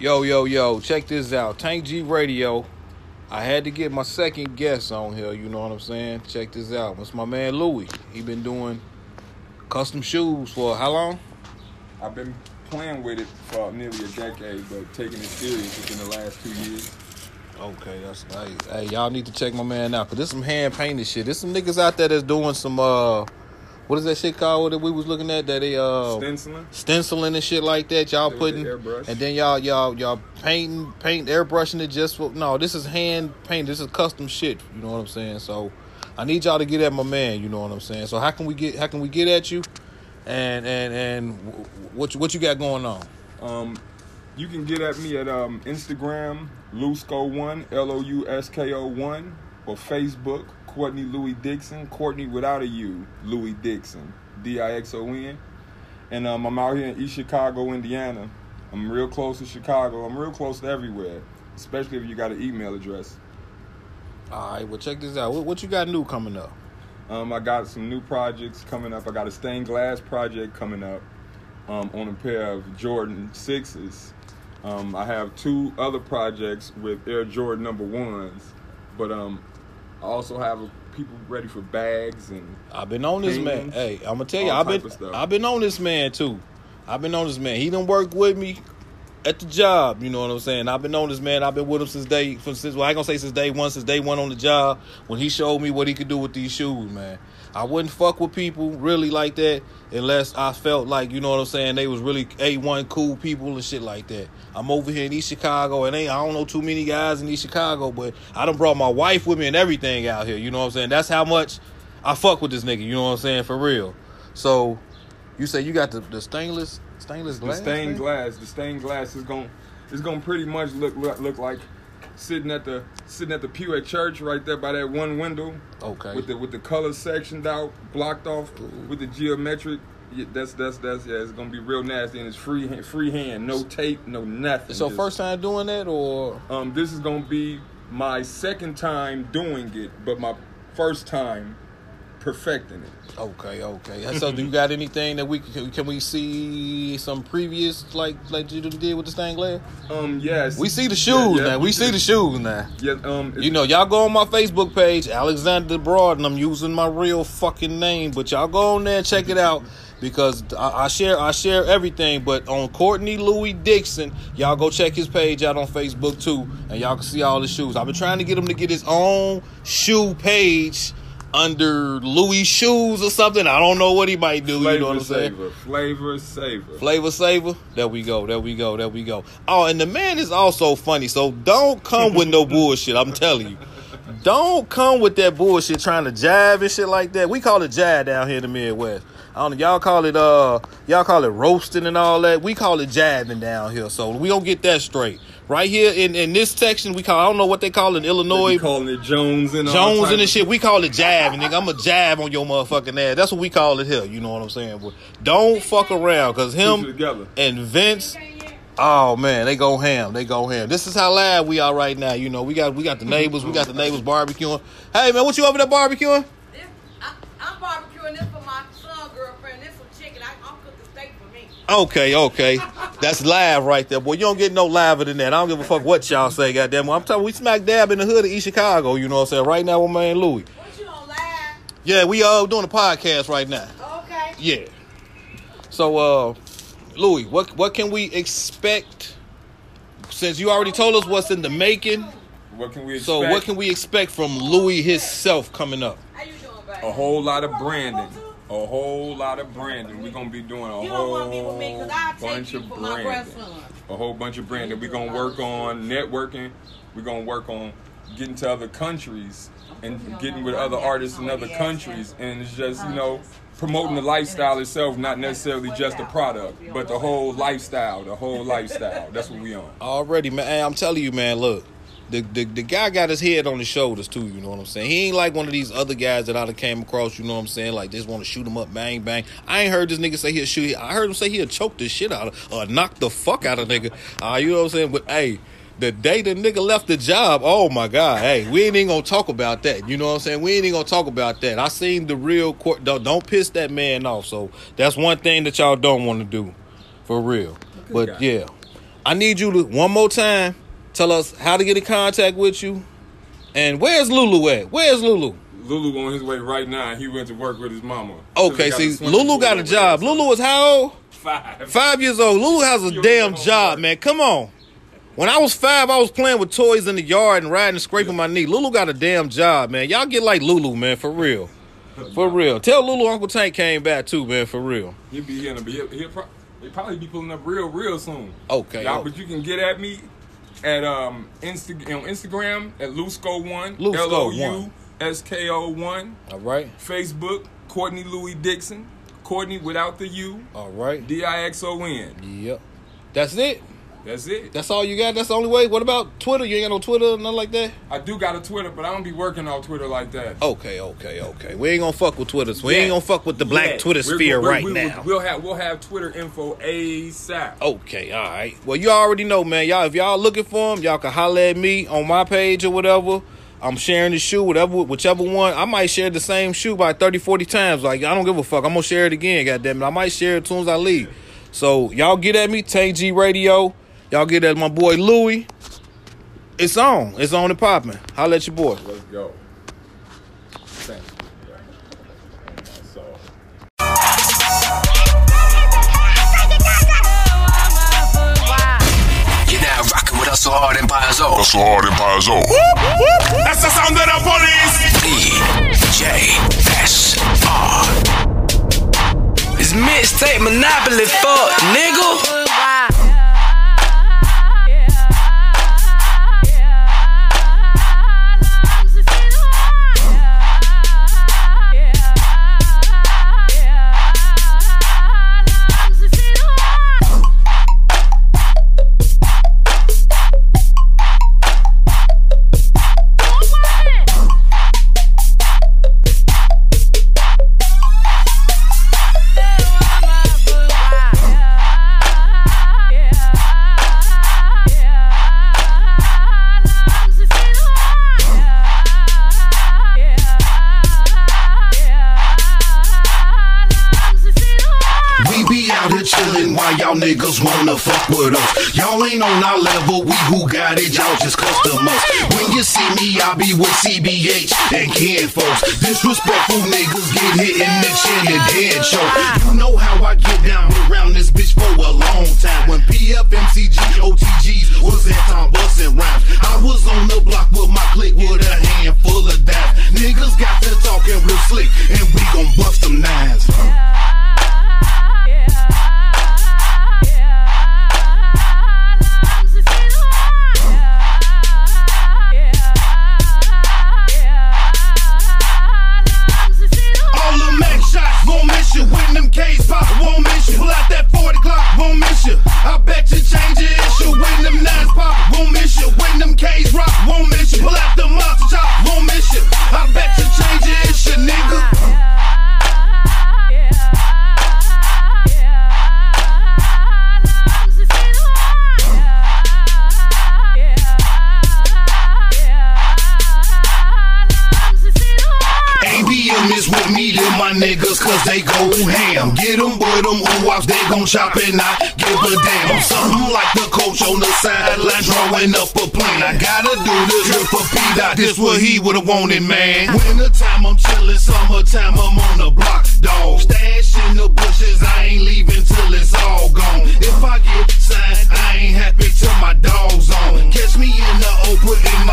Yo, yo, yo, check this out. Tank G Radio. I had to get my second guest on here, you know what I'm saying? Check this out. It's my man Louie. He been doing custom shoes for how long? I've been playing with it for nearly a decade, but taking it serious within the last two years. Okay, that's hey, hey, y'all need to check my man out, cause there's some hand painted shit. There's some niggas out there that's doing some uh what is that shit called that we was looking at that they uh Stenciling. stenciling and shit like that. Y'all the putting airbrush. and then y'all y'all y'all painting paint airbrushing it just for no. This is hand paint. This is custom shit. You know what I'm saying? So I need y'all to get at my man. You know what I'm saying? So how can we get how can we get at you? And and and what you- what you got going on? Um, you can get at me at um, Instagram, Lousko1, L O U S K O 1, or Facebook, Cortney Louie Dixon, Cortney without a U, Louie Dixon, D I X O N. And um, I'm out here in East Chicago, Indiana. I'm real close to Chicago. I'm real close to everywhere, especially if you got an email address. All right, well check this out. What, what you got new coming up? Um, I got some new projects coming up. I got a stained glass project coming up um, on a pair of Jordan sixes. Um, I have two other projects with Air Jordan number ones, but um, I also have people ready for bags and I've been on this man. Hey, I'm gonna tell you, I've been. I've been on this man too. I've been on this man. He done work with me at the job. You know what I'm saying? I've been on this man. I've been with him since day from since well, I ain't gonna say since day one, since day one on the job when he showed me what he could do with these shoes, man. I wouldn't fuck with people really like that unless I felt like, you know what I'm saying, they was really A1 cool people and shit like that. I'm over here in East Chicago and ain't I don't know too many guys in East Chicago, but I done brought my wife with me and everything out here. You know what I'm saying? That's how much I fuck with this nigga, you know what I'm saying, for real. So you say you got the, the stainless stainless glass. the stained man? glass. The stained glass is going is going to pretty much look, look look like sitting at the sitting at the pew at church right there by that one window. Okay. with the with the colors sectioned out, blocked off with the geometric. Yeah, that's that's that's yeah. It's gonna be real nasty and it's free hand, free hand, no tape, no nothing. so Just- first time doing that or um, this is gonna be my second time doing it, but my first time perfecting it. Okay, okay. So, do you got anything that we can, can we see some previous like like you did with the stained glass? Um, yes, We see the shoes Yeah, yeah, now. We see the shoes now. Yeah, um, You know, y'all go on my Facebook page, Alexander Broad, and I'm using my real fucking name, but y'all go on there and check it out because I, I share I share everything. But on Cortney Louie Dixon, y'all go check his page out on Facebook too, and y'all can see all the shoes. I've been trying to get him to get his own shoe page under Louie Shoes or something. I don't know what he might do. flavor you know what I'm saying? saver, flavor saver. Flavor Saver. There we go. There we go. There we go. Oh, and the man is also funny. So don't come with no bullshit. I'm telling you. Don't come with that bullshit trying to jive and shit like that. We call it jive down here in the Midwest. I don't know. Y'all call it uh y'all call it roasting and all that. We call it jabbing down here. So we don't get that straight. Right here in, in this section, we call I don't know what they call it in Illinois. We calling it Jones and Jones type and the shit, we call it jabbing, nigga. I'm a jab on your motherfucking ass. That's what we call it here. You know what I'm saying? But don't fuck around, cause him and Vince, oh man, they go ham. They go ham. This is how live we are right now. You know, we got we got the mm-hmm. neighbors, we got the neighbors barbecuing. Hey man, what you over there barbecuing? This, I, I'm barbecuing this for my son girlfriend. This for chicken. I, I'm cooking steak for me. Okay, okay. That's live right there, boy. You don't get no liver than that. I don't give a fuck what y'all say, goddamn. I'm talking we smack dab in the hood of East Chicago, you know what I'm saying? Right now with man Louie. What you on live? Yeah, we uh doing a podcast right now. Okay. Yeah. So, uh, Louie, what what can we expect? Since you already told us what's in the making, What can we expect? so what can we expect from Louie himself coming up? How you doing, baby? A whole lot of branding. A whole lot of branding. We're gonna be doing a You whole want me with me I'll take bunch you of for branding. grandson. A whole bunch of branding. We're gonna work on networking. We're gonna work on getting to other countries and getting with other artists in other countries. And it's just, you know, promoting the lifestyle itself, not necessarily just the product, but the whole lifestyle, the whole lifestyle. That's what we on. Already, man. Hey, I'm telling you, man. Look, the, the the guy got his head on his shoulders too. You know what I'm saying? He ain't like one of these other guys that I done came across. You know what I'm saying? Like just want to shoot him up, bang bang. I ain't heard this nigga say he'll shoot. I heard him say he'll choke this shit out of, or knock the fuck out of nigga. Uh, you know what I'm saying? But hey. The day the nigga left the job, oh my god, hey, we ain't even gonna talk about that. You know what I'm saying? We ain't even gonna talk about that. I seen the real court. Don't, don't piss that man off. So that's one thing that y'all don't want to do, for real. But guy. yeah, I need you to one more time tell us how to get in contact with you, and where's Lulu at? Where's Lulu? Lulu on his way right now. He went to work with his mama. Okay, see, Lulu got a job. Lulu is how old? Five. Five years old. Lulu has a You damn job, man. Come on. When I was five, I was playing with toys in the yard and riding and scraping my knee. Lulu got a damn job, man. Y'all get like Lulu, man, for real. For real. Tell Lulu Uncle Tank came back too, man, for real. He'll be here, he'll, he'll, he'll probably be pulling up real, real soon. Okay. Y'all, but you can get at me at um Insta- on Instagram at Lousko one Lousko L O. U S K O one. All right. Facebook Cortney Louie Dixon. Cortney without the U. All right. D I X O N. Yep. That's it. That's it. That's all you got. That's the only way. What about Twitter? You ain't got no Twitter, nothing like that. I do got a Twitter, but I don't be working on Twitter like that. Okay, okay, okay. We ain't gonna fuck with Twitter. We Yeah. ain't gonna fuck with the black Yeah. Twitter We're- sphere we're- right we- now. We'll have we'll have Twitter info ASAP. Okay, all right. Well, you already know, man. Y'all, if y'all looking for him, y'all can holler at me on my page or whatever. I'm sharing the shoe, whatever, whichever one. I might share the same shoe by 30, 40 times. Like, I don't give a fuck. I'm gonna share it again, goddamn it. I might share it as soon as I leave. So y'all get at me, Tank G Radio. Y'all get at my boy Louie. It's on. It's on and popping. Holla at your boy. Let's go. Thank you. That's all. You're now rocking with us so hard Empire Zone. That's hard Empire Zone. That's the sound of the police. DJSR. It's mixtape monopoly, fuck, nigga. Out here chillin' while y'all niggas wanna fuck with us. Y'all ain't on our level, we who got it, y'all just custom us. When you see me, I be with CBH and Ken folks. Disrespectful niggas get hit in the chin and dead choke. You know how I get down around this bitch for a long time. When PFMCG, with them ooh-wops, they gon' chop and I give a damn. I'm something like the coach on the sideline drawing up a plan. I gotta do this here for P-Dot, this what he would've wanted, man. Winter time I'm chillin', summertime I'm on the block, dog. Stash in the bushes, I ain't leaving till it's all gone. If I get signed, I ain't happy till my dog's on. Catch me in the open, in